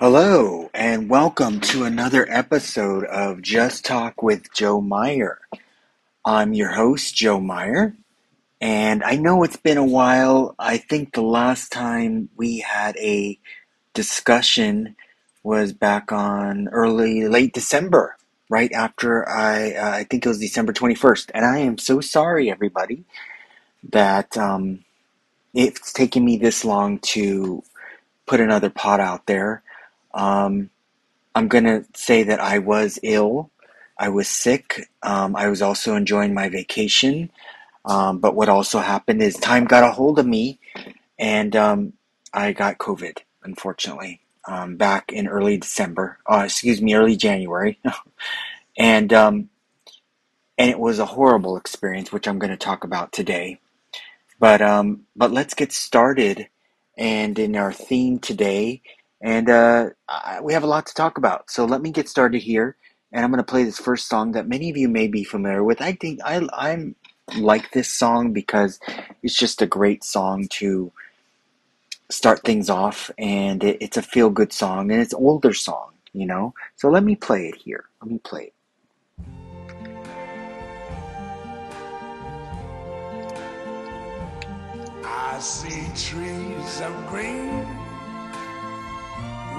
Hello, and welcome to another episode of Just Talk with Joe Meyer. I'm your host, Joe Meyer, and I know it's been a while. I think the last time we had a discussion was back on early, late December, right after I, uh, I think it was December 21st. And I am so sorry, everybody, that um, it's taken me this long to put another pot out there. Um, I'm going to say that I was ill. I was sick. Um, I was also enjoying my vacation. Um, but what also happened is time got a hold of me and um, I got COVID, unfortunately, um, back in early December. Uh, excuse me, early January. and, um, and it was a horrible experience, which I'm going to talk about today. But, um, but let's get started. And in our theme today and uh, I, we have a lot to talk about. So let me get started here, and I'm going to play this first song that many of you may be familiar with. I think I I'm like this song because it's just a great song to start things off, and it, it's a feel good song, and it's an older song, you know. So let me play it here. Let me play it. I see trees of green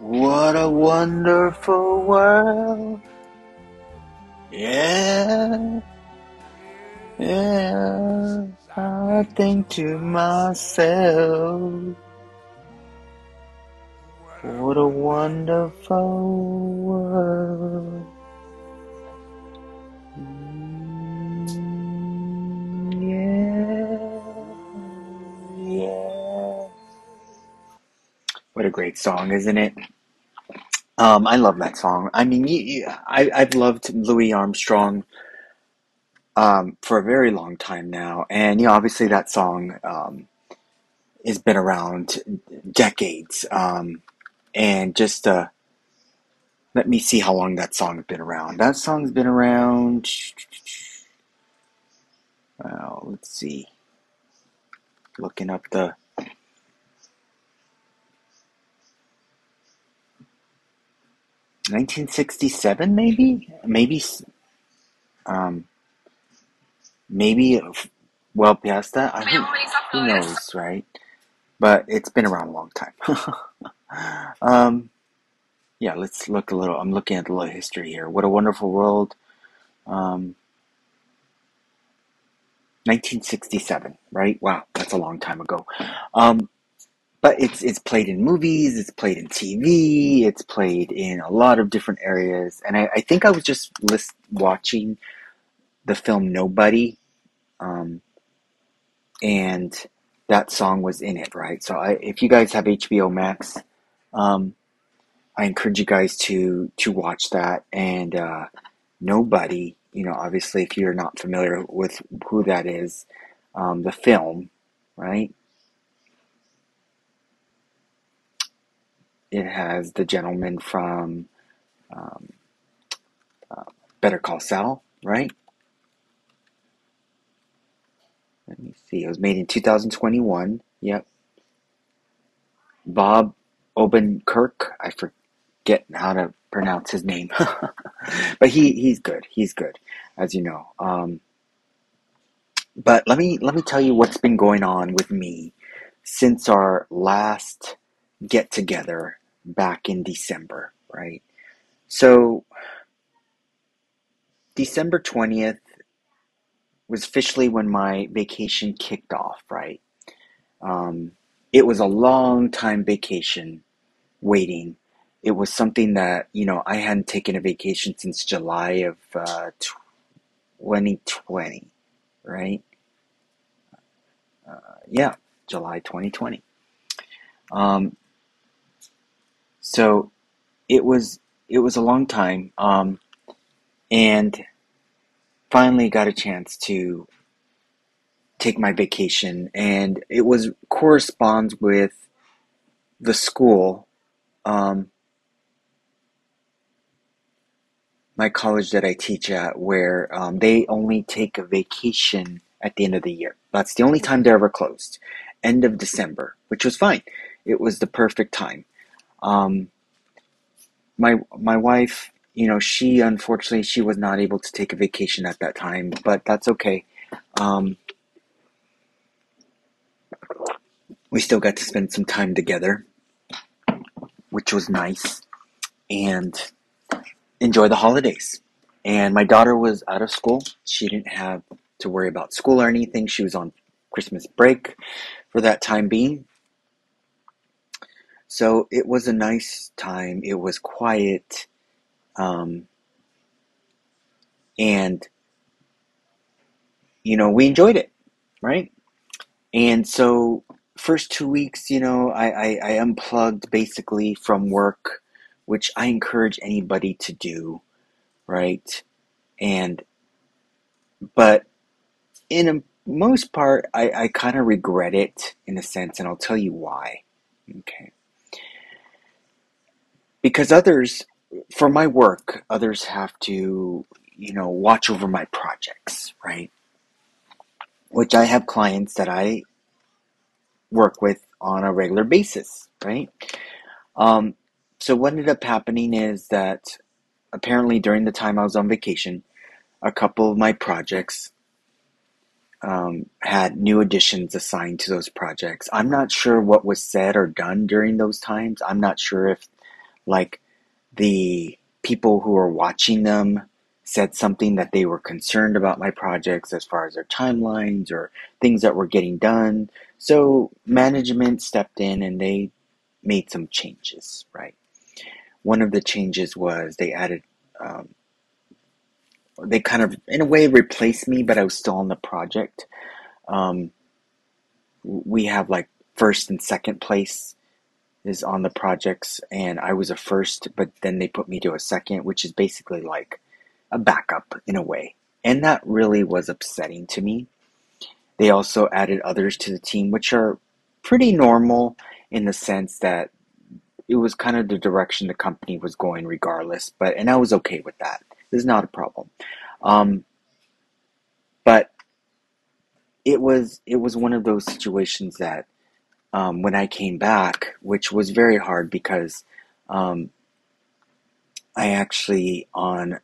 What a wonderful world. Yeah. Yeah. I think to myself. What a wonderful world. What a great song, isn't it? Um, I love that song. I mean, you, you, I, I've loved Louis Armstrong um, for a very long time now, and you know, obviously that song um, has been around decades. Um, and just uh, let me see how long that song has been around. That song's been around. Well, let's see. Looking up the. Nineteen sixty-seven, maybe, maybe, um, maybe, well past that. I who, who knows, right? But it's been around a long time. um, yeah, let's look a little. I'm looking at a little history here. What a wonderful world. Um, 1967, right? Wow, that's a long time ago. Um, but it's it's played in movies, it's played in TV, it's played in a lot of different areas. And I, I think I was just list, watching the film Nobody, um, and that song was in it, right? So I, if you guys have HBO Max, um, I encourage you guys to to watch that. And uh, Nobody, you know, obviously, if you're not familiar with who that is, um, the film, right? It has the gentleman from um, uh, Better Call Saul, right? Let me see. It was made in 2021. Yep. Bob Odenkirk. I forget how to pronounce his name, but he he's good. He's good, as you know. Um, but let me let me tell you what's been going on with me since our last get together back in December, right? So December 20th was officially when my vacation kicked off, right? Um, it was a long time vacation waiting. It was something that, you know, I hadn't taken a vacation since July of uh, 2020, right? Uh, yeah, July 2020. Um, so it was it was a long time, um, and finally got a chance to take my vacation, and it was corresponds with the school, um, my college that I teach at, where um, they only take a vacation at the end of the year. That's the only time they're ever closed, end of December, which was fine. It was the perfect time. Um, my my wife, you know, she unfortunately she was not able to take a vacation at that time, but that's okay. Um, we still got to spend some time together, which was nice, and enjoy the holidays. And my daughter was out of school; she didn't have to worry about school or anything. She was on Christmas break for that time being. So it was a nice time. It was quiet. Um, and, you know, we enjoyed it, right? And so, first two weeks, you know, I, I, I unplugged basically from work, which I encourage anybody to do, right? And, but in a most part, I, I kind of regret it in a sense, and I'll tell you why. Okay. Because others, for my work, others have to, you know, watch over my projects, right? Which I have clients that I work with on a regular basis, right? Um, so what ended up happening is that apparently during the time I was on vacation, a couple of my projects um, had new additions assigned to those projects. I'm not sure what was said or done during those times. I'm not sure if, like, the people who were watching them said something that they were concerned about my projects as far as their timelines or things that were getting done. So management stepped in and they made some changes, right? One of the changes was they added um, they kind of in a way replaced me, but I was still on the project. Um, we have like first and second place is on the projects, and I was a first, but then they put me to a second, which is basically like a backup in a way, and that really was upsetting to me. They also added others to the team, which are pretty normal in the sense that it was kind of the direction the company was going regardless but and i was okay with that is not a problem. Um, but it was it was one of those situations that um, when I came back, which was very hard because um, I actually on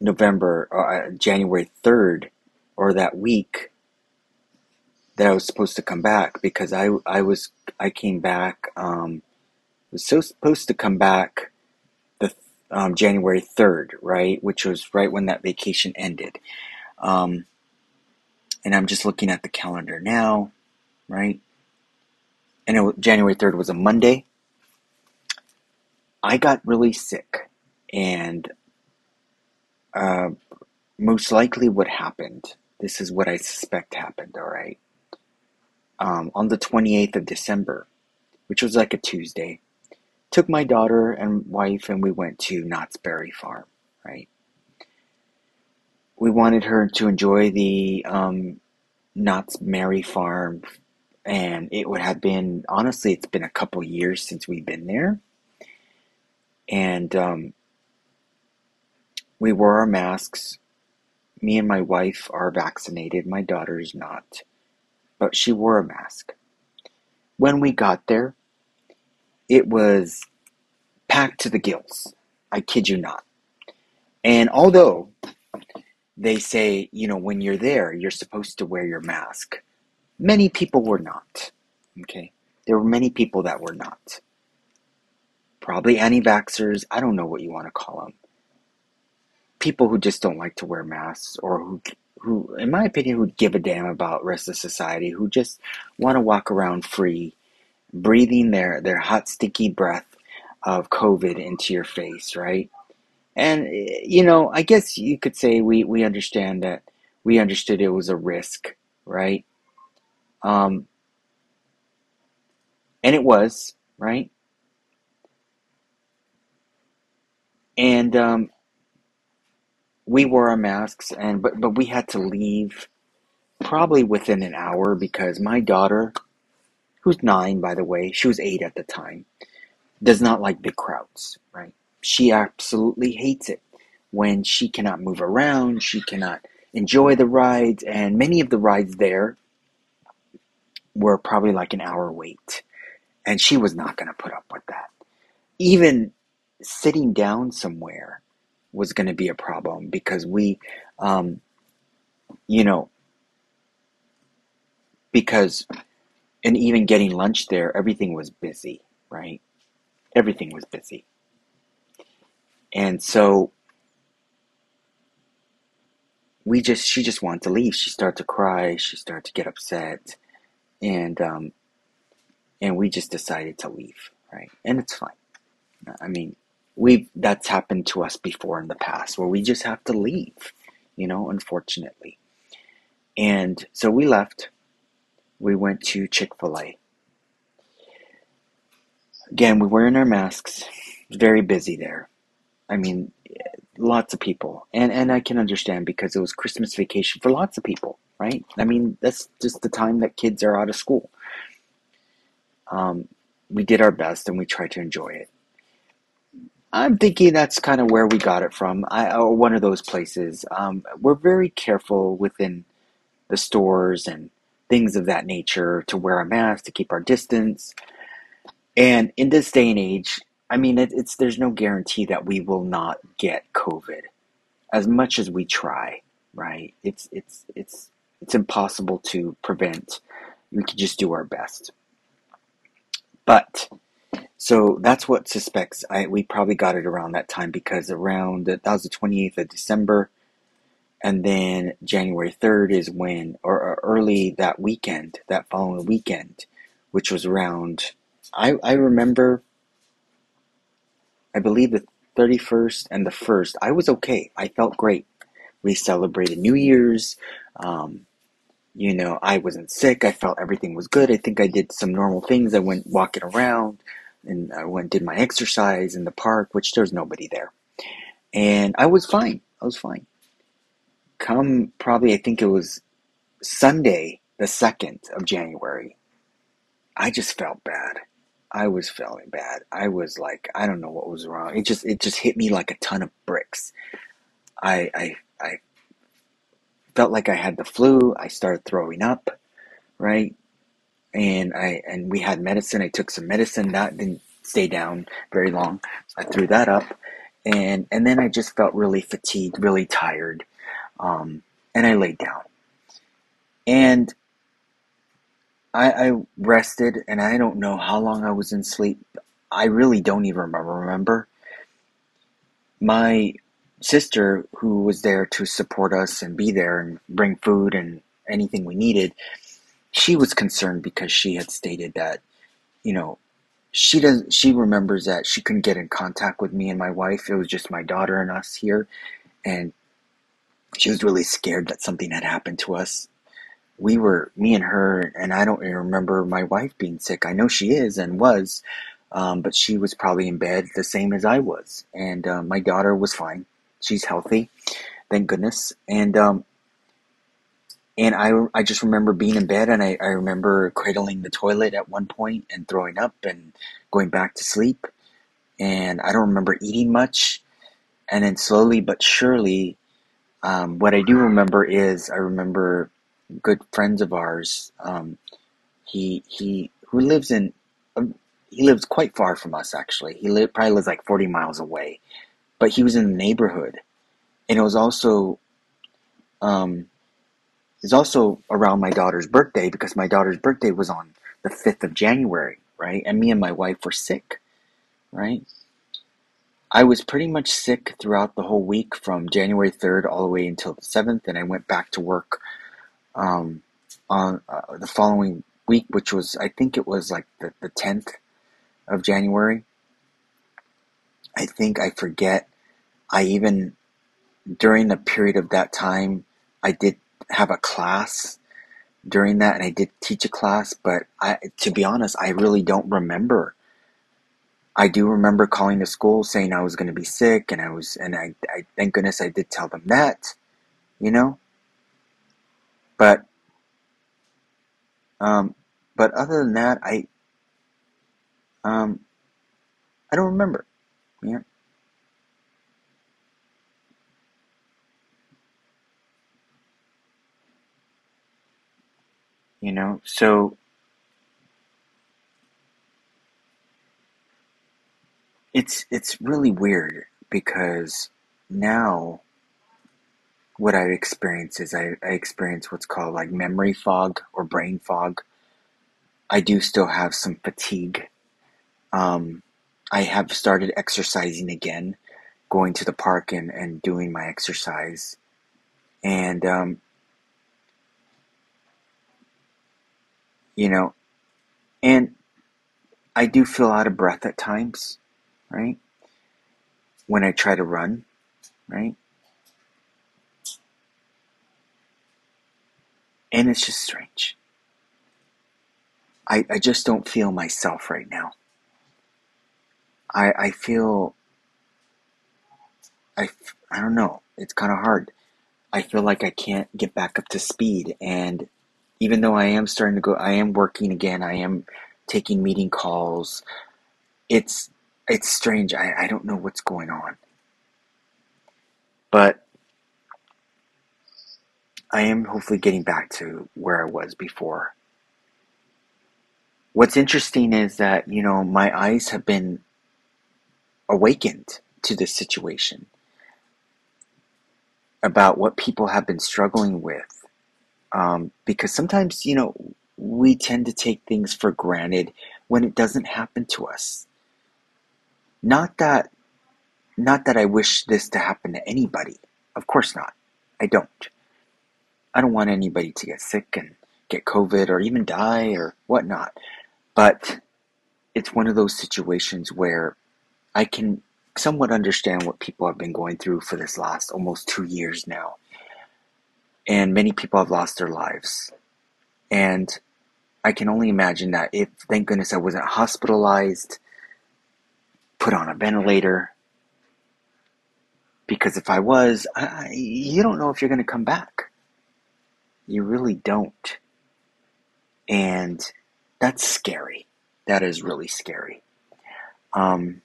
November uh, January third or that week that I was supposed to come back because I I was I came back um, was so supposed to come back um, January 3rd, right? Which was right when that vacation ended. Um, and I'm just looking at the calendar now, right? And it, January 3rd was a Monday. I got really sick, and uh, most likely what happened, this is what I suspect happened, all right? Um, on the 28th of December, which was like a Tuesday, took my daughter and wife and we went to Knott's Berry Farm, right? We wanted her to enjoy the um, Knott's Berry Farm and it would have been honestly, it's been a couple years since we've been there, and um, we wore our masks. Me and my wife are vaccinated. My daughter's not, but she wore a mask. When we got there, it was packed to the gills. I kid you not. And although they say, you know, when you're there, you're supposed to wear your mask, many people were not. Okay? There were many people that were not. Probably anti vaxxers, I don't know what you want to call them. People who just don't like to wear masks or who who in my opinion who give a damn about rest of society, who just want to walk around free, breathing their their hot sticky breath of COVID into your face, right? And eh, you know, I guess you could say we we understand that we understood it was a risk, right? Um, and it was right. And um, we wore our masks, and but but we had to leave probably within an hour because my daughter, who's nine by the way, she was eight at the time does not like big crowds, right? She absolutely hates it when she cannot move around, she cannot enjoy the rides, and many of the rides there were probably like an hour wait. And she was not going to put up with that. Even sitting down somewhere was going to be a problem because we, um, you know, because, and even getting lunch there, everything was busy, right? everything was busy. And so we just she just wanted to leave. She started to cry, she started to get upset, and um and we just decided to leave, right? And it's fine. I mean, we've that's happened to us before in the past where we just have to leave, you know, unfortunately. And so we left. We went to Chick-fil-A Again, we're wearing our masks. Very busy there. I mean, lots of people, and and I can understand because it was Christmas vacation for lots of people, right? I mean, that's just the time that kids are out of school. Um, we did our best and we tried to enjoy it. I'm thinking that's kind of where we got it from. I, or one of those places. Um, we're very careful within the stores and things of that nature to wear a mask, to keep our distance. And in this day and age, I mean, it, it's there's no guarantee that we will not get COVID, as much as we try. Right? It's it's it's it's impossible to prevent. We can just do our best. But so that's what suspects. I we probably got it around that time because around that was the twenty eighth of December, and then January third is when, or, or early that weekend, that following weekend, which was around I, I remember, I believe the 31st and the 1st, I was okay. I felt great. We celebrated New Year's. Um, you know, I wasn't sick. I felt everything was good. I think I did some normal things. I went walking around and I went did my exercise in the park, which there's nobody there. And I was fine. I was fine. Come probably, I think it was Sunday, the 2nd of January, I just felt bad. I was feeling bad. I was like, I don't know what was wrong. It just it just hit me like a ton of bricks. I I I felt like I had the flu. I started throwing up, right? And I and we had medicine. I took some medicine that didn't stay down very long. So I threw that up, and and then I just felt really fatigued, really tired, um, and I laid down. And I, I rested and I don't know how long I was in sleep. I really don't even remember. remember. My sister, who was there to support us and be there and bring food and anything we needed, she was concerned because she had stated that, you know, she does she remembers that she couldn't get in contact with me and my wife. It was just my daughter and us here. And she was really scared that something had happened to us we were me and her and i don't remember my wife being sick i know she is and was um, but she was probably in bed the same as i was and uh, my daughter was fine she's healthy thank goodness and um, and I, I just remember being in bed and I, I remember cradling the toilet at one point and throwing up and going back to sleep. And I don't remember eating much. And then slowly but surely, um, what I do remember is I remember good friends of ours. Um, he he who lives in um, he lives quite far from us actually. He li- probably lives like forty miles away, but he was in the neighborhood, and it was also um, is also around my daughter's birthday because my daughter's birthday was on the 5th of January, right? And me and my wife were sick, right? I was pretty much sick throughout the whole week from January 3rd all the way until the 7th, and I went back to work um, on uh, the following week, which was, I think it was like the, the 10th of January. I think I forget. I even, during the period of that time, I did have a class during that and I did teach a class, but I to be honest, I really don't remember. I do remember calling the school saying I was going to be sick and I was and I, I thank goodness I did tell them that, you know? But um but other than that, I um I don't remember. Yeah. You know, so it's it's really weird because now what I experience is I, I experience what's called like memory fog or brain fog. I do still have some fatigue. Um, I have started exercising again, going to the park and, and doing my exercise. And, um, you know, and I do feel out of breath at times, right? When I try to run, right? And it's just strange. I, I just don't feel myself right now. I, I feel, I, I don't know, it's kind of hard. I feel like I can't get back up to speed. And even though I am starting to go, I am working again, I am taking meeting calls. It's, it's strange. I, I don't know what's going on. But I am hopefully getting back to where I was before. What's interesting is that, you know, my eyes have been awakened to this situation about what people have been struggling with. Um, because sometimes, you know, we tend to take things for granted when it doesn't happen to us. Not that, not that I wish this to happen to anybody. Of course not. I don't. I don't want anybody to get sick and get COVID or even die or whatnot. But it's one of those situations where I can somewhat understand what people have been going through for this last almost two years now. And many people have lost their lives. And I can only imagine that if, thank goodness, I wasn't hospitalized, put on a ventilator, because if I was, I, you don't know if you're going to come back. You really don't. And that's scary. That is really scary. Um,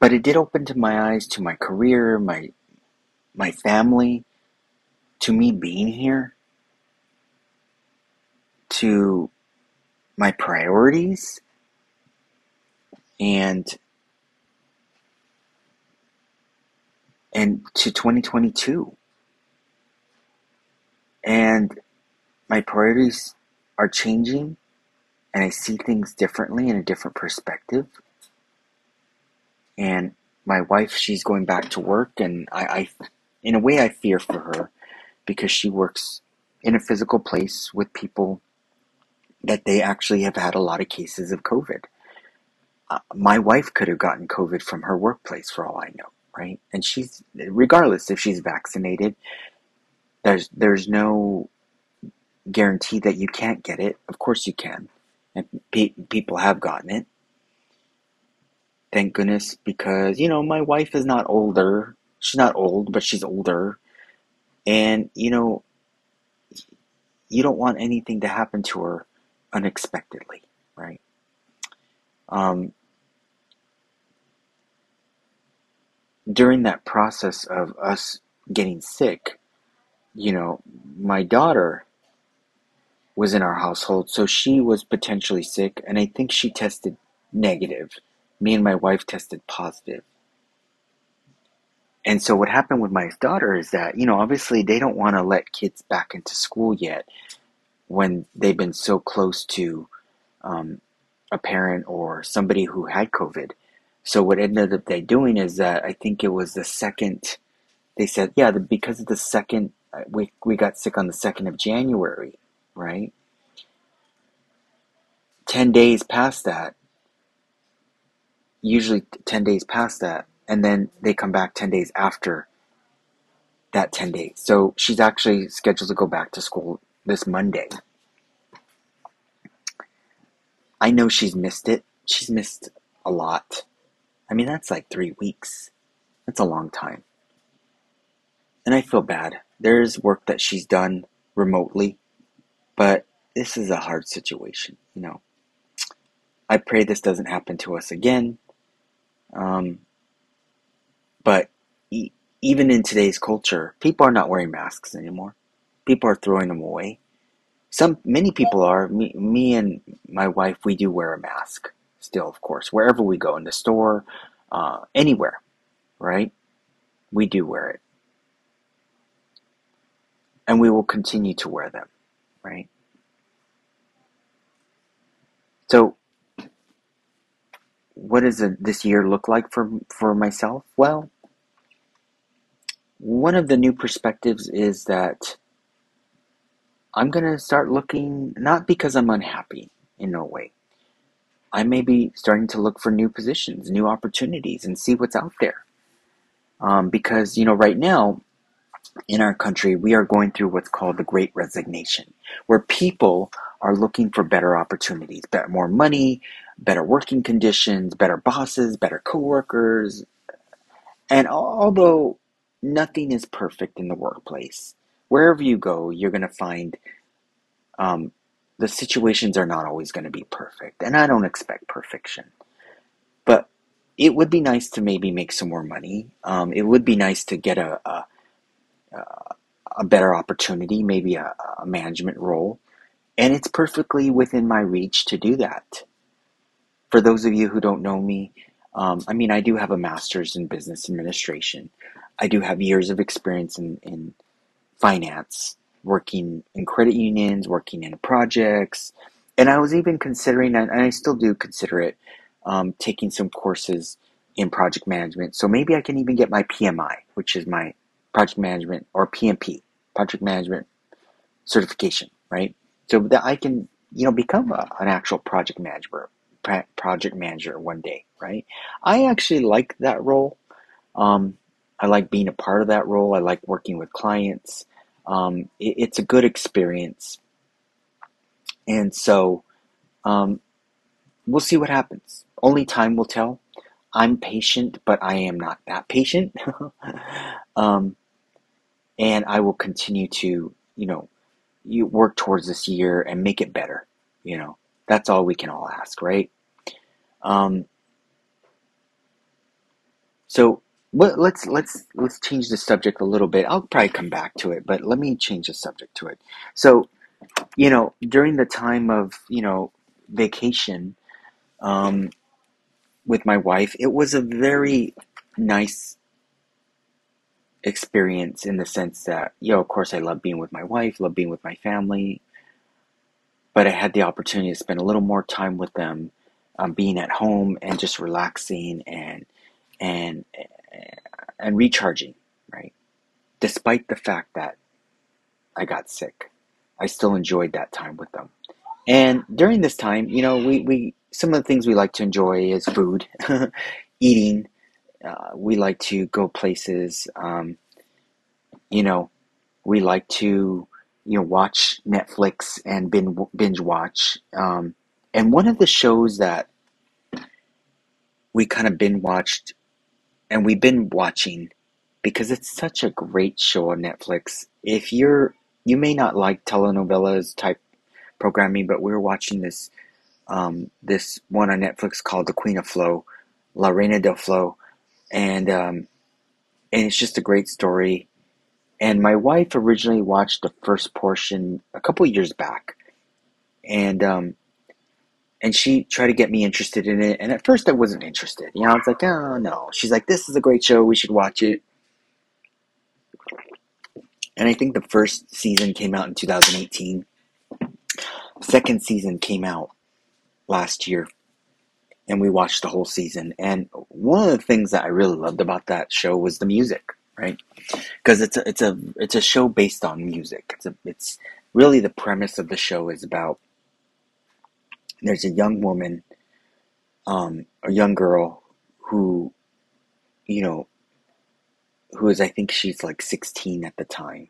but it did open to my eyes to my career, my my family, to me being here, to my priorities, and and to 2022. And my priorities are changing and I see things differently in a different perspective. And my wife, she's going back to work, and I, I, in a way, I fear for her because she works in a physical place with people that they actually have had a lot of cases of COVID. Uh, my wife could have gotten COVID from her workplace, for all I know, right? And she's, regardless if she's vaccinated, there's there's no guarantee that you can't get it. Of course you can, and pe- people have gotten it. Thank goodness, because you know my wife is not older. She's not old, but she's older, And, you know, you don't want anything to happen to her unexpectedly, right? Um, during that process of us getting sick, you know, my daughter was in our household, so she was potentially sick, and I think she tested negative. Me and my wife tested positive. And so what happened with my daughter is that, you know, obviously they don't want to let kids back into school yet when they've been so close to um, a parent or somebody who had COVID. So what ended up they doing is that I think it was the second. They said, yeah, the, because of the second, uh, we we got sick on the second of January, right? Ten days past that, usually ten days past that, and then they come back ten days after that ten days. So she's actually scheduled to go back to school this Monday. I know she's missed it. She's missed a lot. I mean, that's like three weeks. That's a long time. And I feel bad. There's work that she's done remotely, but this is a hard situation, you know. I pray this doesn't happen to us again. Um, but e- even in today's culture, people are not wearing masks anymore. People are throwing them away. Some many people are. Me, me and my wife, we do wear a mask still, of course, wherever we go in the store, uh, anywhere, right? We do wear it, and we will continue to wear them, right? So, what does this year look like for for myself? Well, one of the new perspectives is that I'm going to start looking not because I'm unhappy in no way. I may be starting to look for new positions, new opportunities, and see what's out there. Um, because, you know, right now in our country, we are going through what's called the Great Resignation, where people are looking for better opportunities, better, more money, better working conditions, better bosses, better coworkers. And although nothing is perfect in the workplace, wherever you go, you're going to find um, the situations are not always going to be perfect. And I don't expect perfection. But it would be nice to maybe make some more money. Um, it would be nice to get a, a, a better opportunity, maybe a, a management role. And it's perfectly within my reach to do that. For those of you who don't know me, um, I mean, I do have a master's in business administration. I do have years of experience in, in finance, working in credit unions, working in projects. And I was even considering, and I still do consider it, um, taking some courses in project management. So maybe I can even get my PMI, which is my project management or PMP, project management certification, right? So that I can, you know, become a, an actual project manager, project manager one day, right? I actually like that role. Um, I like being a part of that role. I like working with clients. Um, it, it's a good experience, and so um, we'll see what happens. Only time will tell. I'm patient, but I am not that patient. um, and I will continue to, you know, you work towards this year and make it better. You know, that's all we can all ask, right? Um, so let, let's let's let's change the subject a little bit. I'll probably come back to it, but let me change the subject to it. So, you know, during the time of you know vacation um, with my wife, it was a very nice experience in the sense that, you know, of course, I love being with my wife, love being with my family, but I had the opportunity to spend a little more time with them, um, being at home and just relaxing and and and recharging, right? Despite the fact that I got sick, I still enjoyed that time with them. And during this time, you know, we, we some of the things we like to enjoy is food, eating. Uh, we like to go places. Um, you know, we like to you know watch Netflix and binge, binge watch. Um, and one of the shows that we kind of binge watched, and we've been watching because it's such a great show on Netflix. If you're you may not like telenovelas type programming, but we are watching this um, this one on Netflix called The Queen of Flow, La Reina del Flow, and um, and it's just a great story. And my wife originally watched the first portion a couple years back, and um, and she tried to get me interested in it. And at first, I wasn't interested. You know, I was like, oh no. She's like, this is a great show. We should watch it. And I think the first season came out in 2018. Second season came out last year, and we watched the whole season. And one of the things that I really loved about that show was the music, right? Because it's a it's a it's a show based on music. It's a it's really the premise of the show is about there's a young woman, um, a young girl who, you know, who is I think she's like 16 at the time,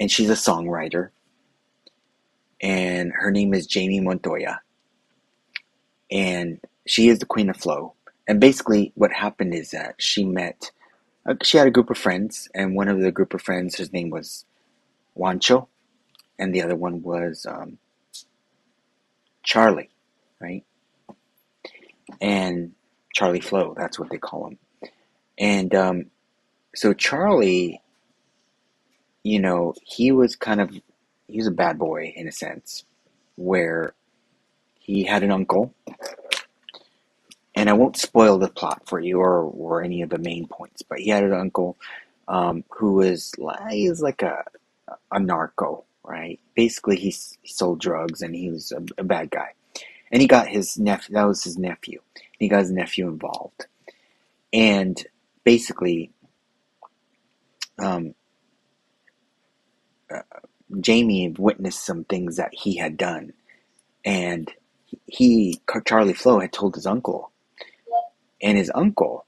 and she's a songwriter, and her name is Yeimy Montoya, and she is the queen of flow. And basically, what happened is that she met, uh, she had a group of friends, and one of the group of friends, his name was Juancho, and the other one was um, Charlie, right? And Charlie Flow, that's what they call him. And um, so Charlie, you know, he was kind of, he was a bad boy in a sense, where he had an uncle, and I won't spoil the plot for you or, or any of the main points, but he had an uncle um, who was he was like a a narco, right? Basically, he, he sold drugs and he was a, a bad guy. And he got his nephew, that was his nephew. He got his nephew involved. And basically, um, uh, Yeimy witnessed some things that he had done. And he, Charlie Flow, had told his uncle. And his uncle,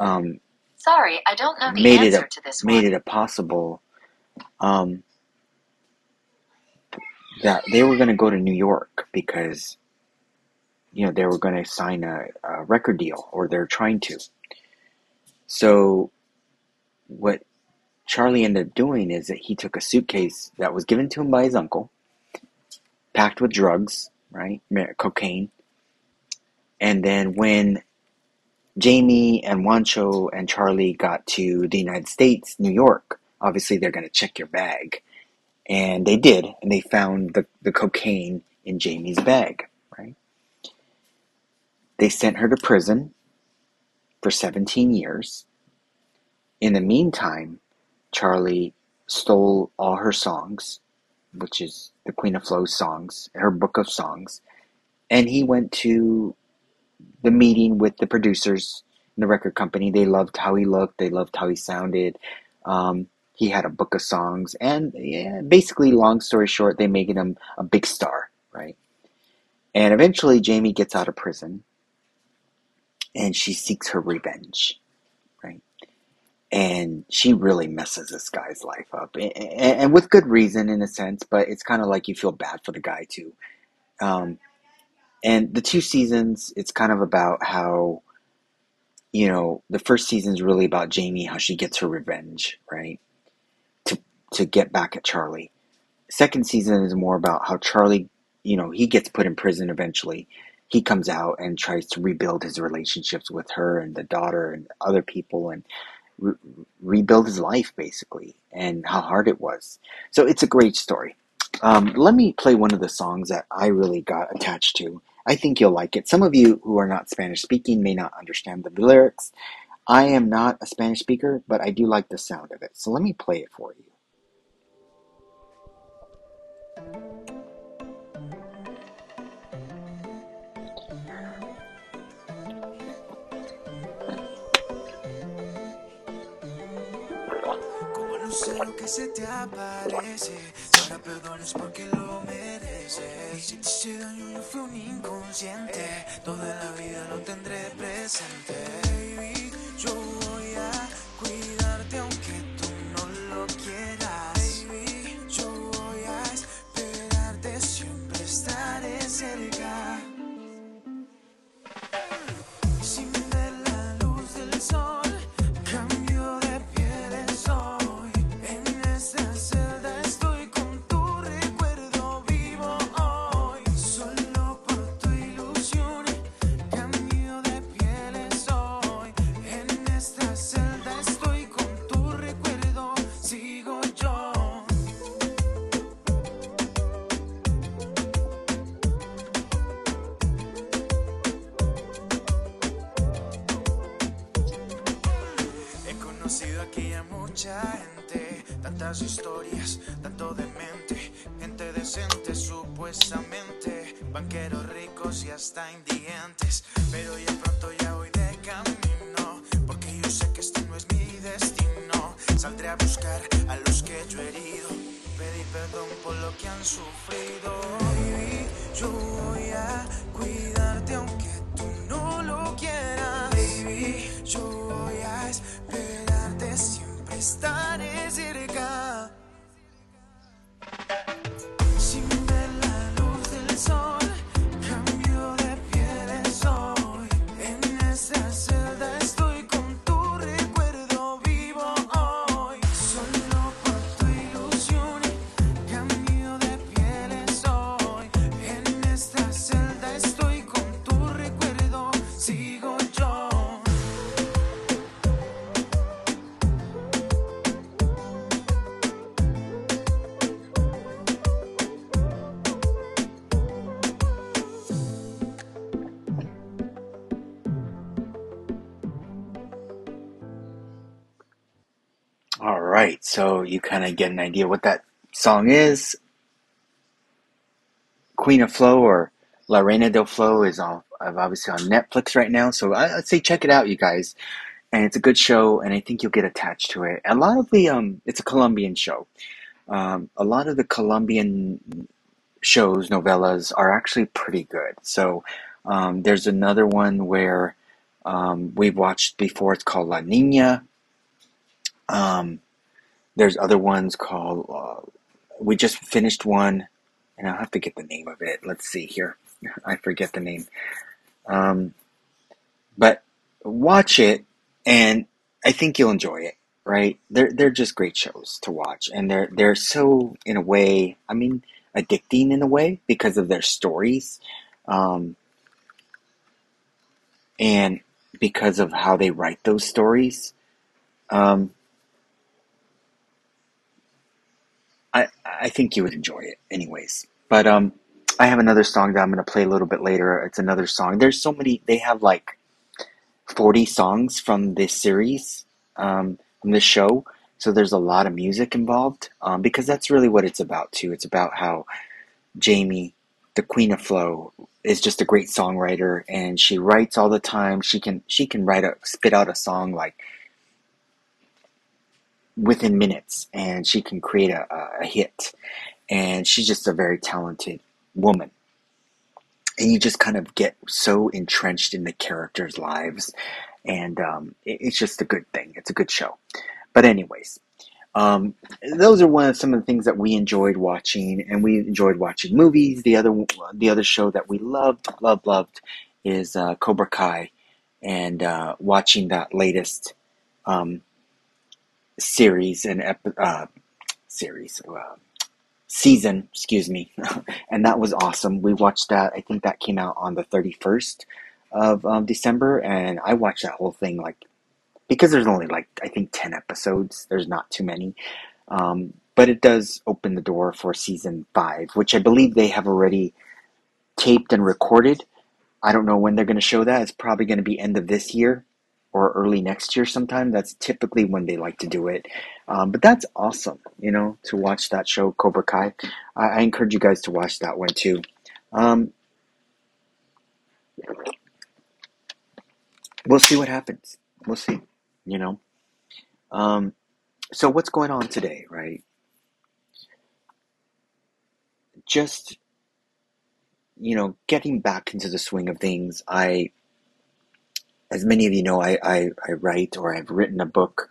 um, Sorry, I don't know the made it answer a, to this made one. it a possible um, that they were going to go to New York because you know they were going to sign a, a record deal or they're trying to. So what Charlie ended up doing is that he took a suitcase that was given to him by his uncle, packed with drugs, right, cocaine, and then when Yeimy and Juancho and Charlie got to the United States, New York, obviously they're going to check your bag. And they did, and they found the, the cocaine in Yeimy's bag, right? They sent her to prison for 17 years. In the meantime, Charlie stole all her songs, which is the Queen of Flow's songs, her book of songs, and he went to the meeting with the producers in the record company. They loved how he looked, they loved how he sounded. Um, he had a book of songs, and yeah, basically, long story short, they made him a big star, right? And eventually, Yeimy gets out of prison, and she seeks her revenge, right? And she really messes this guy's life up, and, and with good reason in a sense. But it's kind of like you feel bad for the guy too. Um, and the two seasons, it's kind of about how, you know, the first season is really about Yeimy, how she gets her revenge, right? To get back at Charlie. Second season is more about how Charlie, you know, he gets put in prison eventually. He comes out and tries to rebuild his relationships with her and the daughter and other people and re- rebuild his life basically and how hard it was. So it's a great story. Um, let me play one of the songs that I really got attached to. I think you'll like it. Some of you who are not Spanish speaking may not understand the lyrics. I am not a Spanish speaker, but I do like the sound of it. So let me play it for you. Lo que se te aparece, ahora perdones porque lo mereces. Hice daño, yo fui un inconsciente. Toda la vida lo tendré presente. Baby, yo voy a right, so you kind of get an idea what that song is. Queen of Flow or La Reina del Flow is on, obviously on Netflix right now, so I, I'd say check it out, you guys. And it's a good show, and I think you'll get attached to it. A lot of the um, it's a Colombian show. Um, a lot of the Colombian shows, novellas, are actually pretty good. So um, there's another one where um, we've watched before. It's called La Niña. Um, there's other ones called. Uh, we just finished one, and I'll have to get the name of it. Let's see here. I forget the name. Um, but watch it, and I think you'll enjoy it. Right? They're they're just great shows to watch, and they're they're so in a way. I mean, addicting in a way because of their stories, um, and because of how they write those stories. Um, I I think you would enjoy it, anyways. But um, I have another song that I'm gonna play a little bit later. It's another song. There's so many. They have like 40 songs from this series, um, from this show. So there's a lot of music involved um, because that's really what it's about too. It's about how Yeimy, the Queen of Flow, is just a great songwriter and she writes all the time. She can she can write a spit out a song like within minutes and she can create a, a hit. And she's just a very talented woman. And you just kind of get so entrenched in the characters' lives, and um, it, it's just a good thing. It's a good show. But anyways, um, those are one of some of the things that we enjoyed watching, and we enjoyed watching movies. The other the other show that we loved, loved, loved is uh, Cobra Kai, and uh, watching that latest um, series and ep- uh, series uh, season, excuse me, and that was awesome. We watched that. I think that came out on the thirty first of um, December, and I watched that whole thing like because there's only like I think ten episodes. There's not too many, um, but it does open the door for season five, which I believe they have already taped and recorded. I don't know when they're going to show that. It's probably going to be end of this year or early next year sometime. That's typically when they like to do it. Um, but that's awesome, you know, to watch that show, Cobra Kai. I, I encourage you guys to watch that one too. Um, we'll see what happens. We'll see, you know. Um, so what's going on today, right? Just, you know, getting back into the swing of things. I, as many of you know, I, I, I write or I've written a book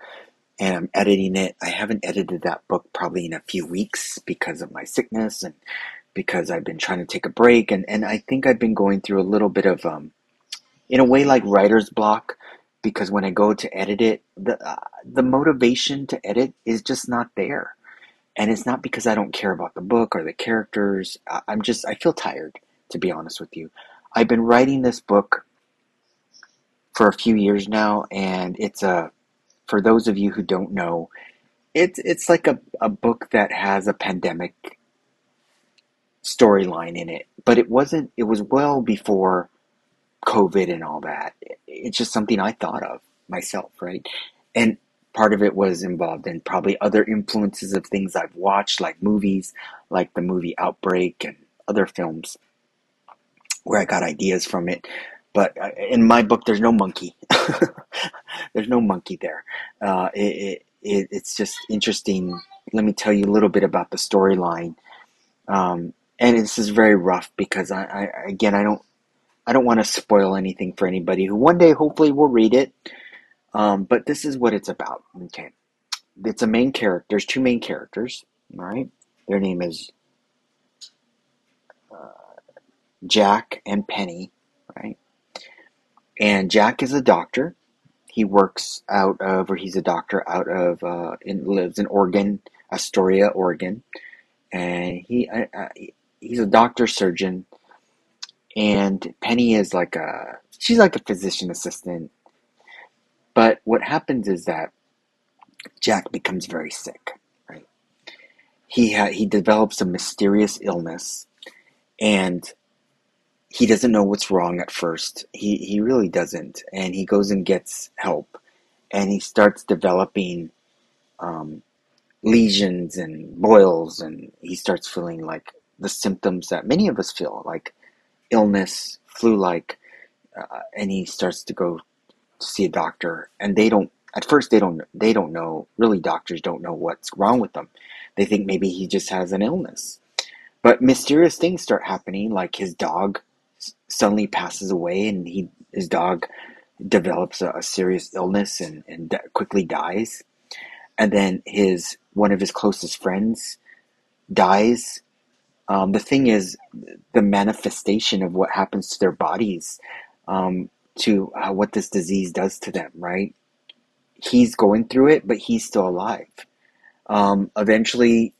and I'm editing it. I haven't edited that book probably in a few weeks because of my sickness and because I've been trying to take a break. And, and I think I've been going through a little bit of, um, in a way, like writer's block because when I go to edit it, the, uh, the motivation to edit is just not there. And it's not because I don't care about the book or the characters. I- I'm just, I feel tired, to be honest with you. I've been writing this book for a few years now, and it's a, for those of you who don't know, it's it's like a, a book that has a pandemic storyline in it, but it wasn't. It was well before COVID and all that. It's just something I thought of myself, right? And part of it was involved in probably other influences of things I've watched, like movies, like the movie Outbreak and other films where I got ideas from it. But uh, in my book, there's no monkey. there's no monkey there. Uh, it, it, it's just interesting. Let me tell you a little bit about the storyline. Um, and this is very rough because I, I again I don't I don't want to spoil anything for anybody who one day hopefully will read it. Um, but this is what it's about. Okay, it's a main character. There's two main characters. All right, their name is uh, Jack and Penny. Right, and Jack is a doctor. He works out of, or he's a doctor out of, uh, in, lives in Oregon, Astoria, Oregon, and he uh, he's a doctor surgeon. And Penny is like a she's like a physician assistant but what happens is that Jack becomes very sick, right? He ha- he develops a mysterious illness, and he doesn't know what's wrong at first. He he really doesn't, and he goes and gets help, and he starts developing um, lesions and boils, and he starts feeling like the symptoms that many of us feel, like illness, flu-like, uh, and he starts to go to see a doctor. And they don't at first they don't they don't know really doctors don't know what's wrong with them. They think maybe he just has an illness. But mysterious things start happening like his dog suddenly passes away and he his dog develops a, a serious illness and, and quickly dies and then his one of his closest friends dies um, the thing is the manifestation of what happens to their bodies um, to uh, what this disease does to them, right? He's going through it, but he's still alive. Um, eventually,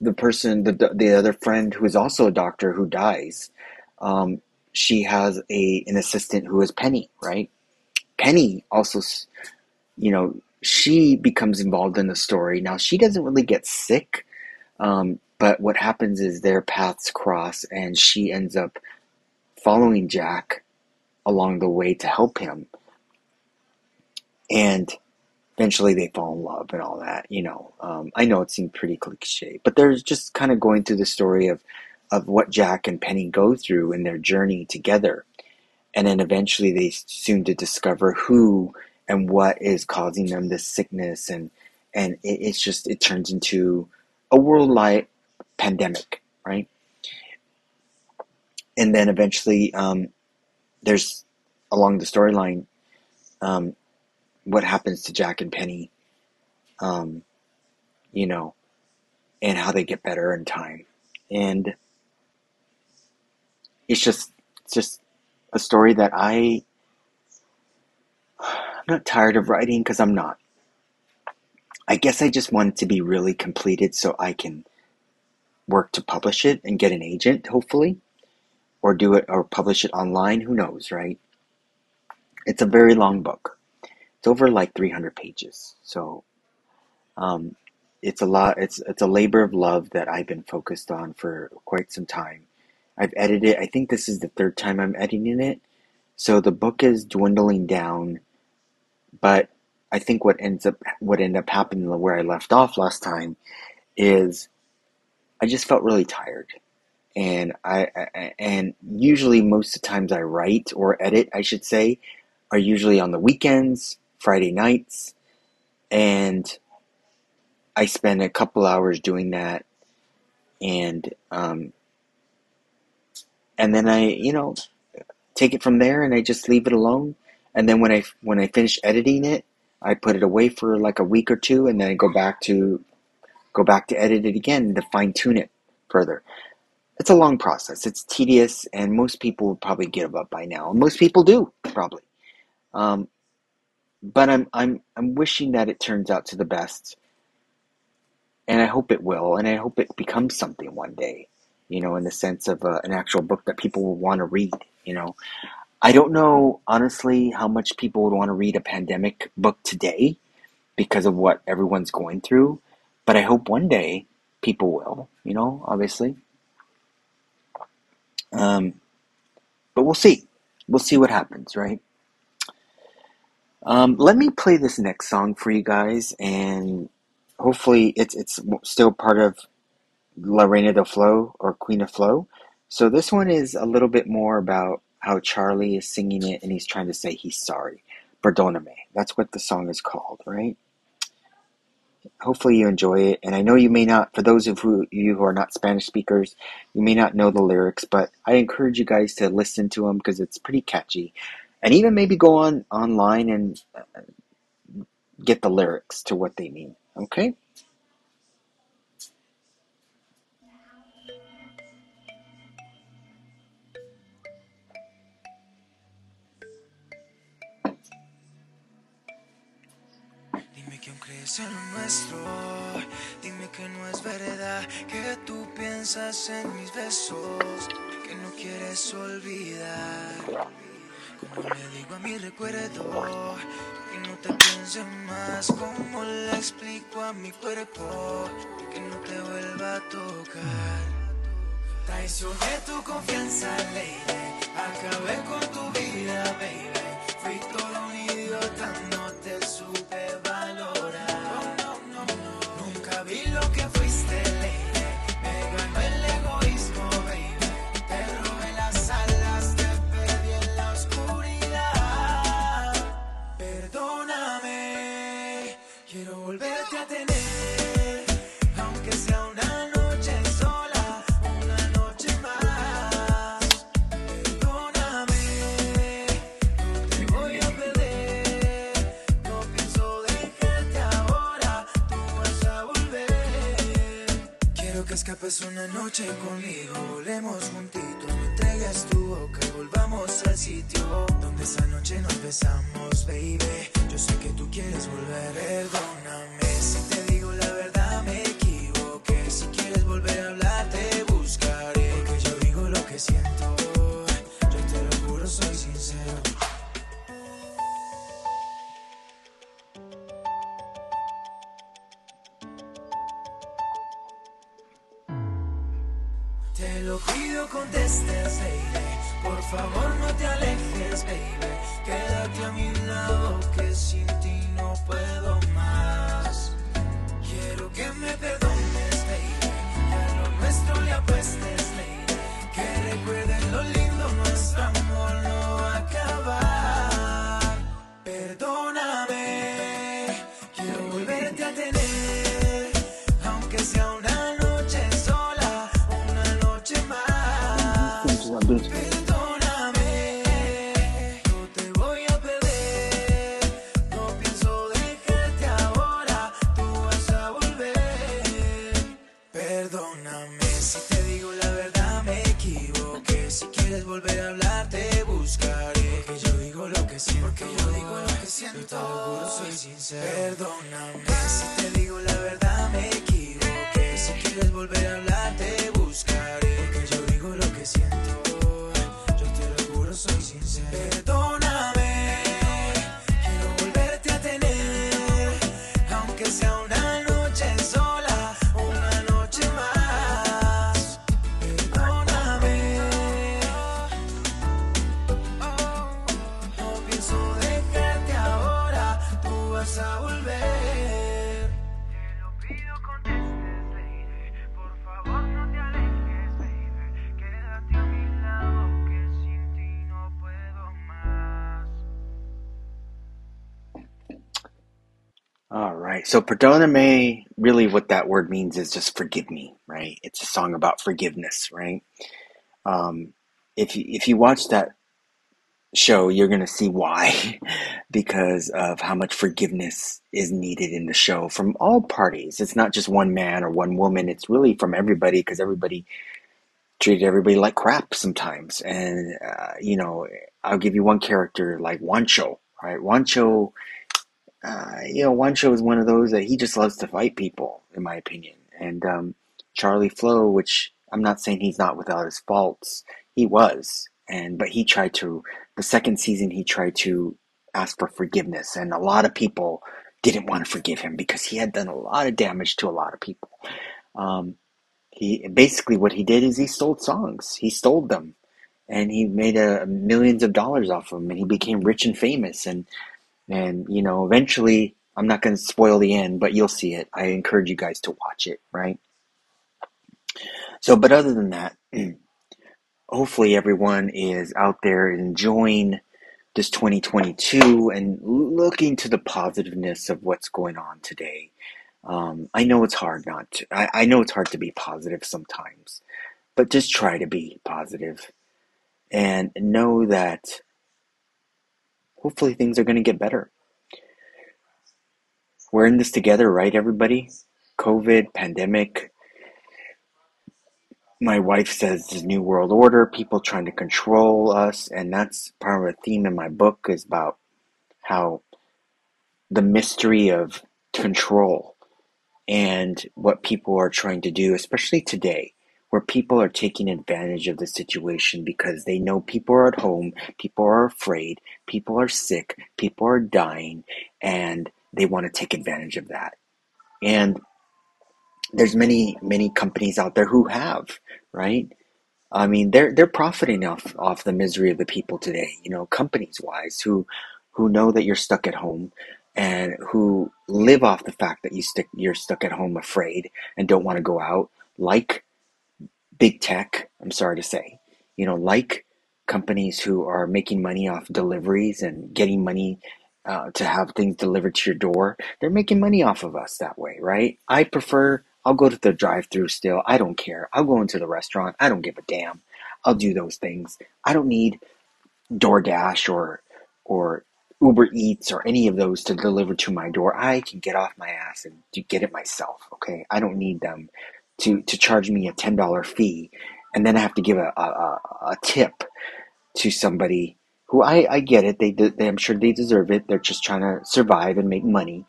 the person, the, the other friend who is also a doctor who dies, um, she has a an assistant who is Penny, right? Penny also, you know, she becomes involved in the story. Now she doesn't really get sick, um, but what happens is their paths cross, and she ends up following Jack along the way to help him. And eventually they fall in love and all that, you know. Um, I know it seemed pretty cliche, but they're just kind of going through the story of, of what Jack and Penny go through in their journey together. And then eventually they soon to discover who and what is causing them this sickness and and it, it's just it turns into a worldwide pandemic, right? And then eventually um, there's along the storyline um, what happens to Jack and Penny, um, you know, and how they get better in time, and it's just it's just a story that I I'm not tired of writing because I'm not. I guess I just want it to be really completed so I can work to publish it and get an agent, hopefully or do it or publish it online. Who knows, right? It's a very long book. It's over like 300 pages. So um, it's a lot. It's it's a labor of love that I've been focused on for quite some time. I've edited. I think this is the third time I'm editing it. So the book is dwindling down, but I think what ends up what ended up happening where I left off last time is I just felt really tired and I, I and usually most of the times I write or edit, I should say, are usually on the weekends, Friday nights, and I spend a couple hours doing that, and um, and then I, you know, take it from there, and I just leave it alone. And then when I when I finish editing it, I put it away for like a week or two, and then I go back to go back to edit it again to fine tune it further it's a long process. It's tedious, and most people would probably give up by now. Most people do probably. Um, but I'm I'm I'm wishing that it turns out to the best, and I hope it will, and I hope it becomes something one day. You know, in the sense of uh, an actual book that people will want to read. You know, I don't know honestly how much people would want to read a pandemic book today because of what everyone's going through, but I hope one day people will. You know, obviously. Um, but we'll see. We'll see what happens, right? Um, let me play this next song for you guys, and hopefully it's it's still part of La Reina del Flow or Queen of Flow. So this one is a little bit more about how Charlie is singing it, and he's trying to say he's sorry. Perdóname. That's what the song is called, right? hopefully you enjoy it. And I know you may not, for those of you who are not Spanish speakers, you may not know the lyrics, but I encourage you guys to listen to them because it's pretty catchy. And even maybe go on online and uh, get the lyrics to what they mean. Okay? Lo nuestro. Dime que no es verdad que tú piensas en mis besos, que no quieres olvidar. Como le digo a mi recuerdo, que no te piense más. Como le explico a mi cuerpo, que no te vuelva a tocar. Traicioné tu confianza, lady. Acabé con tu vida, baby. Fui todo un idiota, no escapes una noche conmigo, volemos juntitos, me entregas tu boca volvamos al sitio donde esa noche nos besamos, baby. Yo sé que tú quieres volver, perdóname si te digo la verdad, me equivoqué. Si quieres volver a hablar, So perdóname, really what that word means is just forgive me, right? It's a song about forgiveness, right? Um, if you, if you watch that show, you're going to see why, because of how much forgiveness is needed in the show from all parties. It's not just one man or one woman. It's really from everybody because everybody treated everybody like crap sometimes. And, uh, you know, I'll give you one character like Juancho, right? Juancho, uh, you know, Juancho is one of those that he just loves to fight people, in my opinion. And um, Charlie Flow, which I'm not saying he's not without his faults, he was. And but he tried to the second season he tried to ask for forgiveness, and a lot of people didn't want to forgive him because he had done a lot of damage to a lot of people. Um, he basically what he did is he stole songs. He stole them, and he made a millions of dollars off of them, and he became rich and famous. And And, you know, eventually, I'm not going to spoil the end, but you'll see it. I encourage you guys to watch it, right? So, but other than that, hopefully everyone is out there enjoying this 2022 and looking to the positiveness of what's going on today. Um, I know it's hard not to, I, I know it's hard to be positive sometimes, but just try to be positive and know that hopefully things are going to get better. We're in this together, right, everybody? COVID, pandemic. My wife says the new world order, people trying to control us, and that's part of a theme in my book is about how the mystery of control and what people are trying to do, especially today where people are taking advantage of the situation because they know people are at home, people are afraid, people are sick, people are dying, and they want to take advantage of that. And there's many, many companies out there who have, right? I mean, they're they're profiting off off the misery of the people today. You know, companies wise, who who know that you're stuck at home, and who live off the fact that you stick you're stuck at home afraid and don't want to go out, like big tech, I'm sorry to say, you know, like companies who are making money off deliveries and getting money uh, to have things delivered to your door, they're making money off of us that way, right? I prefer, I'll go to the drive through still. I don't care. I'll go into the restaurant. I don't give a damn. I'll do those things. I don't need DoorDash or, or Uber Eats or any of those to deliver to my door. I can get off my ass and get it myself. Okay. I don't need them to, to charge me a $10 fee and then I have to give a, a, a tip to somebody who I, I get it. They, they, I'm sure they deserve it. They're just trying to survive and make money.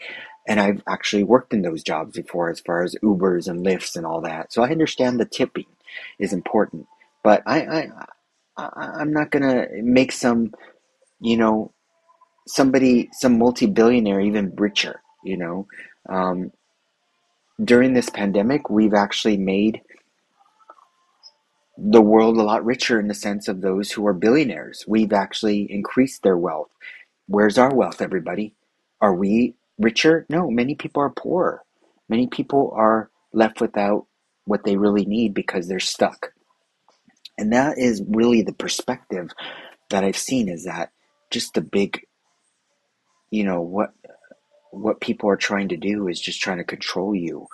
And I've actually worked in those jobs before as far as Ubers and Lyfts and all that. So I understand the tipping is important, but I, I, I I'm not to make some, you know, somebody, some multi-billionaire even richer, you know, um, during this pandemic, we've actually made the world a lot richer in the sense of those who are billionaires. We've actually increased their wealth. Where's our wealth, everybody? Are we richer? No, many people are poor. Many people are left without what they really need because they're stuck. And that is really the perspective that I've seen is that just the big, you know, what what people are trying to do is just trying to control you.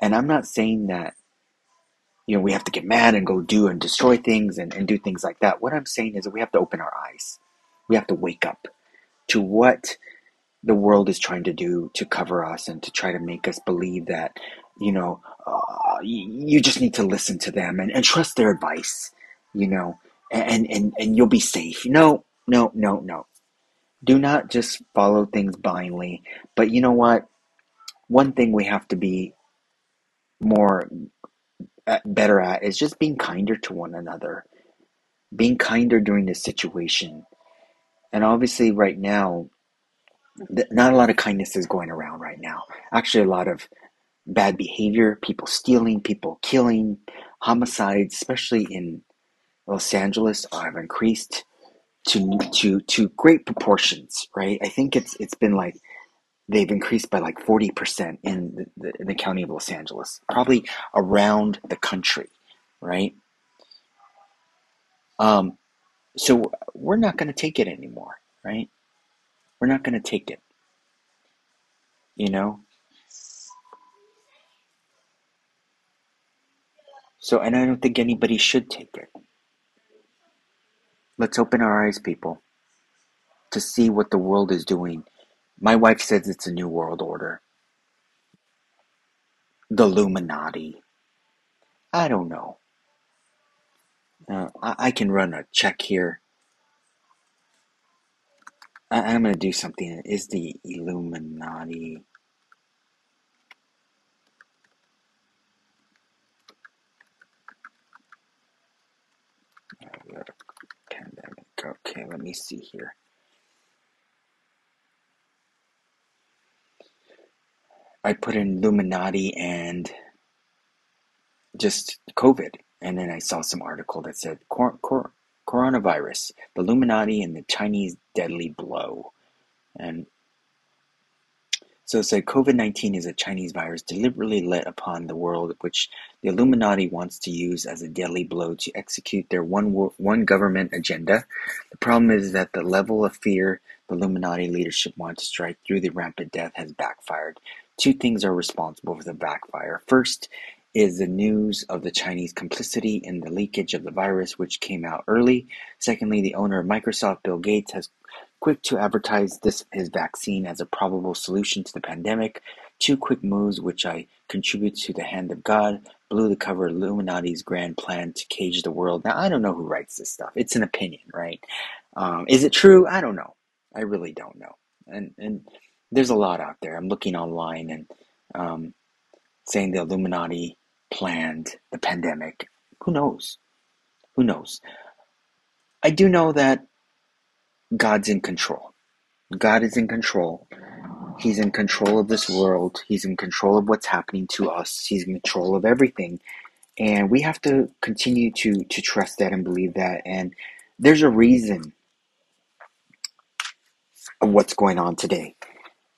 And I'm not saying that, you know, we have to get mad and go do and destroy things and, and do things like that. What I'm saying is that we have to open our eyes. We have to wake up to what the world is trying to do to cover us and to try to make us believe that, you know, uh, you just need to listen to them and, and trust their advice, you know, and, and, and you'll be safe. No, no, no, no do not just follow things blindly. But you know what? One thing we have to be more uh, better at is just being kinder to one another, being kinder during this situation. And obviously, right now, not a lot of kindness is going around right now. Actually, a lot of bad behavior, people stealing, people killing, homicides, especially in Los Angeles, have increased to to to great proportions, right? I think it's it's been like they've increased by like 40% in the, the, in the county of Los Angeles, probably around the country, right? Um, so we're not going to take it anymore, right? We're not going to take it. You know? So, and I don't think anybody should take it. Let's open our eyes, people, to see what the world is doing. My wife says it's a new world order. The Illuminati. I don't know. Uh, I, I, can run a check here. I, I'm going to do something. Is the Illuminati. Pandemic. Okay, let me see here. I put in Illuminati and just COVID, and then I saw some article that said cor- cor- coronavirus, the Illuminati, and the Chinese deadly blow. And So it said COVID 19 is a Chinese virus deliberately let upon the world, which the Illuminati wants to use as a deadly blow to execute their one, one government agenda. The problem is that the level of fear the Illuminati leadership wants to strike through the rampant death has backfired. Two things are responsible for the backfire. First is the news of the Chinese complicity in the leakage of the virus, which came out early. Secondly, the owner of Microsoft, Bill Gates, has quick to advertise this his vaccine as a probable solution to the pandemic. Two quick moves, which I contribute to the hand of God, blew the cover Illuminati's grand plan to cage the world. Now, I don't know who writes this stuff. It's an opinion, right? Um, is it true? I don't know. I really don't know. And and there's a lot out there. I'm looking online and um, saying the Illuminati planned the pandemic. Who knows? Who knows? I do know that God's in control. God is in control. He's in control of this world. He's in control of what's happening to us. He's in control of everything. And we have to continue to to trust that and believe that. And there's a reason of what's going on today.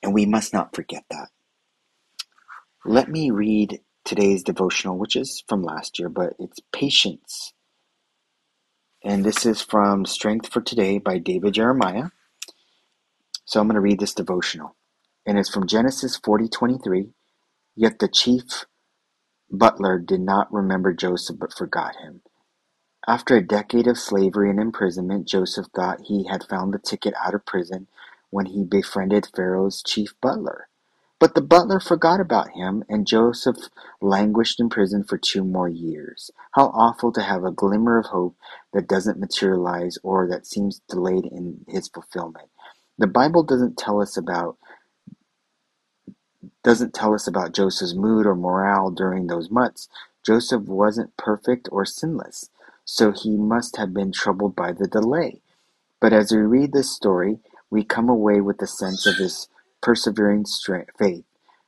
And we must not forget that. Let me read today's devotional, which is from last year, but it's patience and this is from Strength for Today by David Jeremiah. So I'm going to read this devotional. And it's from Genesis 40:23. Yet the chief butler did not remember Joseph but forgot him. After a decade of slavery and imprisonment, Joseph thought he had found the ticket out of prison when he befriended Pharaoh's chief butler. But the butler forgot about him, and Joseph languished in prison for two more years. How awful to have a glimmer of hope that doesn't materialize or that seems delayed in his fulfillment. The Bible doesn't tell us about doesn't tell us about Joseph's mood or morale during those months. Joseph wasn't perfect or sinless, so he must have been troubled by the delay. But as we read this story, we come away with a sense of his persevering faith.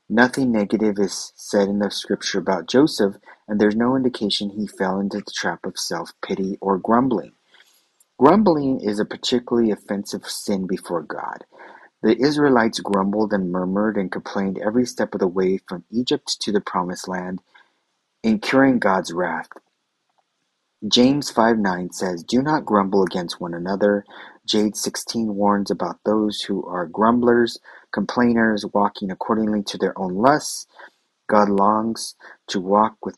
Nothing negative is said in the scripture about Joseph, and there's no indication he fell into the trap of self pity or grumbling. Grumbling is a particularly offensive sin before God. The Israelites grumbled and murmured and complained every step of the way from Egypt to the promised land, incurring God's wrath. James 5 9 says, Do not grumble against one another. Jude 16 warns about those who are grumblers, complainers, walking accordingly to their own lusts. God longs to walk with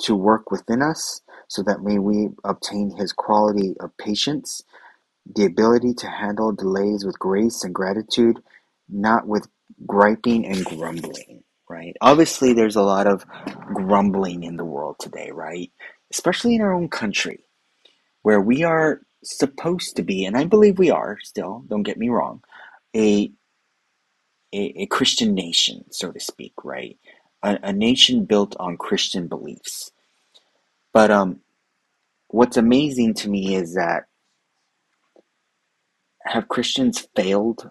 to work within us so that may we obtain his quality of patience, the ability to handle delays with grace and gratitude, not with griping and grumbling, right? Obviously there's a lot of grumbling in the world today, right? especially in our own country, where we are supposed to be, and I believe we are still, don't get me wrong, a, a, a Christian nation, so to speak, right? A, a nation built on Christian beliefs. But um, what's amazing to me is that have Christians failed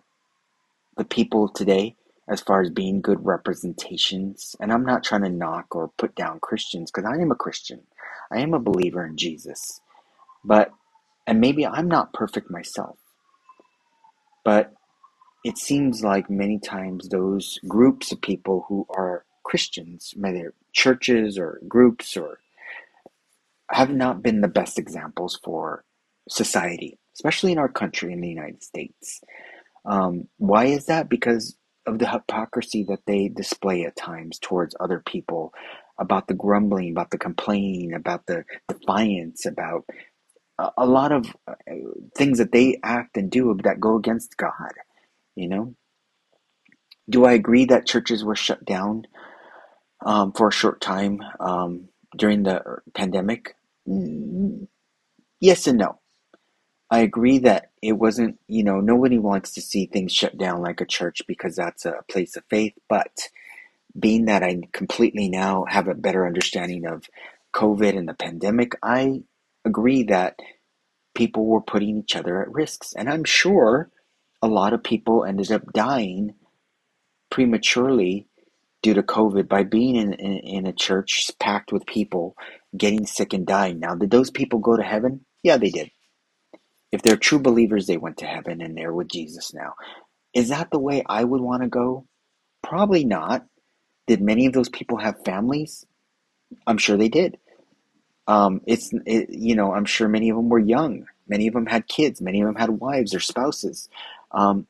the people today as far as being good representations? And I'm not trying to knock or put down Christians because I am a Christian. I am a believer in Jesus. But, and maybe I'm not perfect myself, but it seems like many times those groups of people who are Christians, whether churches or groups or have not been the best examples for society, especially in our country in the United States. Um, why is that? Because of the hypocrisy that they display at times towards other people about the grumbling, about the complaining, about the defiance, about a, lot of uh, things that they act and do that go against God, you know? Do I agree that churches were shut down um, for a short time um, during the pandemic? Mm, yes and no. I agree that it wasn't, you know, nobody wants to see things shut down like a church because that's a place of faith, but being that I completely now have a better understanding of COVID and the pandemic, I agree that people were putting each other at risks. And I'm sure a lot of people ended up dying prematurely due to COVID by being in, in, in a church packed with people getting sick and dying. Now, did those people go to heaven? Yeah, they did. If they're true believers, they went to heaven and they're with Jesus now. Is that the way I would want to go? Probably not. Did many of those people have families? I'm sure they did. Um, it's it, you know I'm sure many of them were young. Many of them had kids. Many of them had wives or spouses. Um,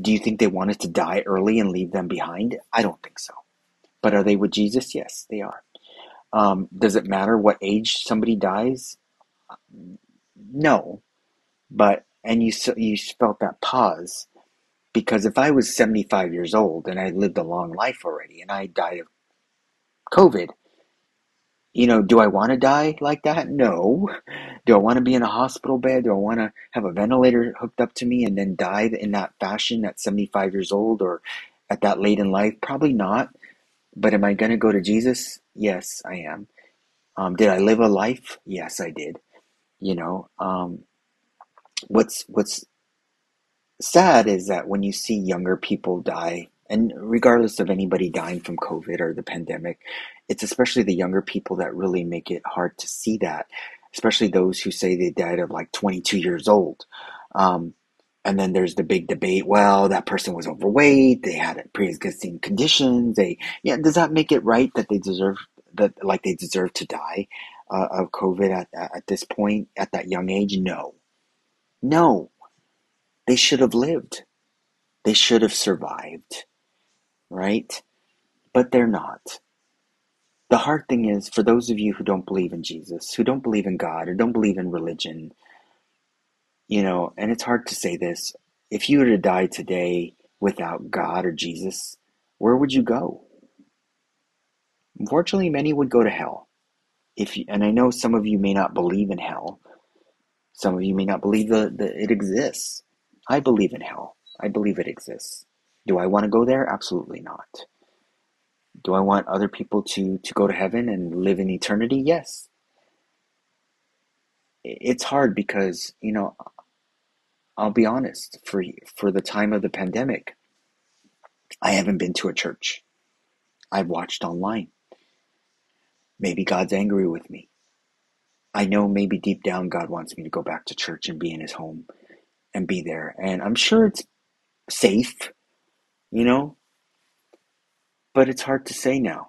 do you think they wanted to die early and leave them behind? I don't think so. But are they with Jesus? Yes, they are. Um, does it matter what age somebody dies? No, but and you you felt that pause because if I was 75 years old and I lived a long life already and I died of COVID, you know, do I want to die like that? No. Do I want to be in a hospital bed? Do I want to have a ventilator hooked up to me and then die in that fashion at 75 years old or at that late in life? Probably not. But am I going to go to Jesus? Yes, I am. Um, did I live a life? Yes, I did. You know, um, what's what's sad is that when you see younger people die, and regardless of anybody dying from COVID or the pandemic, it's especially the younger people that really make it hard to see that, especially those who say they died of like 22 years old. Um, and then there's the big debate. Well, that person was overweight. They had pre-existing conditions. They, yeah, does that make it right that they deserve that, like they deserve to die uh, of COVID at at this point at that young age? No, no. They should have lived. They should have survived, right? But they're not. The hard thing is, for those of you who don't believe in Jesus, who don't believe in God, or don't believe in religion, you know, and it's hard to say this, if you were to die today without God or Jesus, where would you go? Unfortunately, many would go to hell. If you, and I know some of you may not believe in hell. Some of you may not believe that, that it exists. I believe in hell. I believe it exists. Do I want to go there? Absolutely not. Do I want other people to, to go to heaven and live in eternity? Yes. It's hard because, you know, I'll be honest, for for the time of the pandemic, I haven't been to a church. I've watched online. Maybe God's angry with me. I know maybe deep down God wants me to go back to church and be in his home and be there. And I'm sure it's safe, you know, but it's hard to say now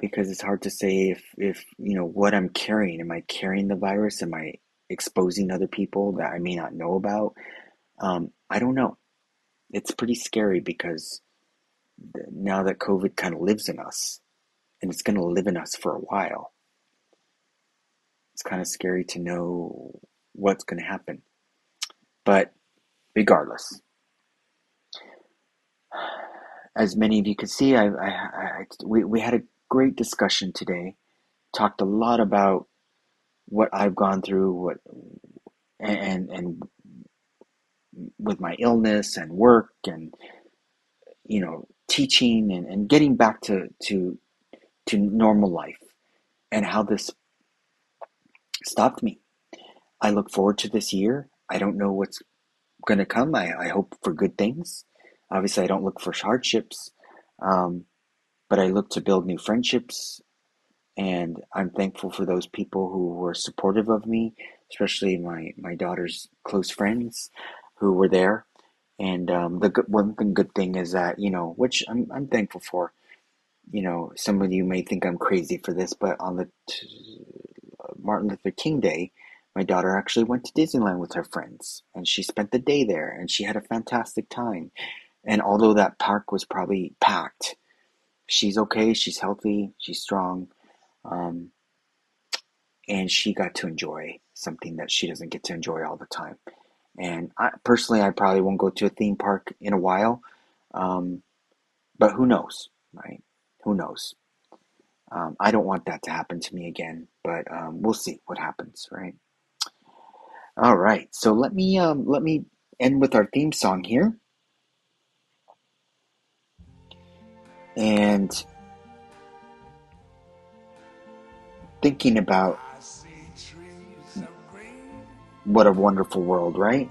because it's hard to say if, if you know what I'm carrying. Am I carrying the virus? Am I exposing other people that I may not know about? Um, I don't know. It's pretty scary because now that COVID kind of lives in us, and it's going to live in us for a while, it's kind of scary to know what's going to happen. But regardless, as many of you can see, I, I, I, we, we had a great discussion today. Talked a lot about what I've gone through, what and and with my illness and work and you know teaching and, and getting back to to to normal life and how this stopped me. I look forward to this year. I don't know what's going to come. I, I hope for good things. Obviously, I don't look for hardships, um, but I look to build new friendships. And I'm thankful for those people who were supportive of me, especially my, my daughter's close friends who were there. And um, the good, one thing, good thing is that you know, which I'm I'm thankful for. You know, some of you may think I'm crazy for this, but on the t- Martin Luther King Day, my daughter actually went to Disneyland with her friends, and she spent the day there, and she had a fantastic time. And although that park was probably packed, she's okay. She's healthy. She's strong. Um, and she got to enjoy something that she doesn't get to enjoy all the time. And I, personally, I probably won't go to a theme park in a while, um, but who knows, right? Who knows? Um, I don't want that to happen to me again, but um, we'll see what happens, right? All right, so let me um, let me end with our theme song here, and thinking about what a wonderful world, right?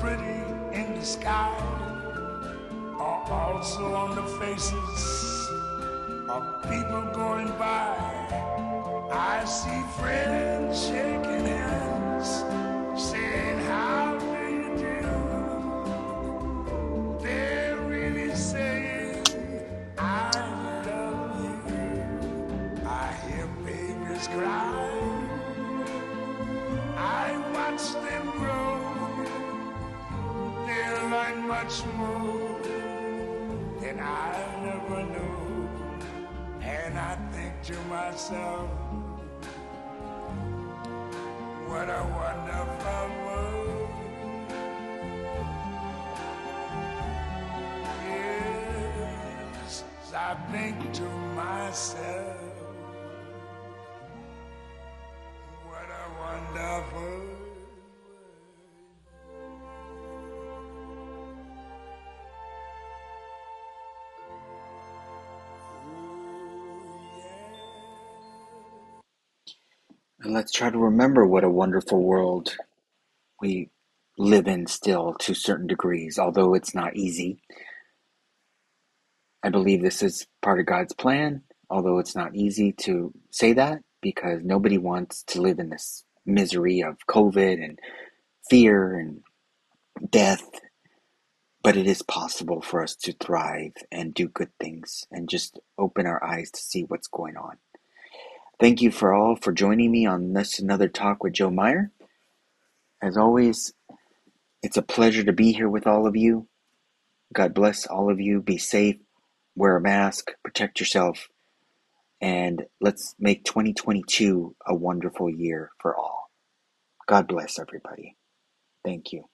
pretty in the sky, are also on the faces of people going by. I see friends myself, what a wonderful world. Yes, I think to myself, And let's try to remember what a wonderful world we live in still to certain degrees, although it's not easy. I believe this is part of God's plan, although it's not easy to say that because nobody wants to live in this misery of COVID and fear and death. But it is possible for us to thrive and do good things and just open our eyes to see what's going on. Thank you for all for joining me on this another talk with Joe Meyer. As always, it's a pleasure to be here with all of you. God bless all of you. Be safe, wear a mask, protect yourself, and let's make 2022 a wonderful year for all. God bless everybody. Thank you.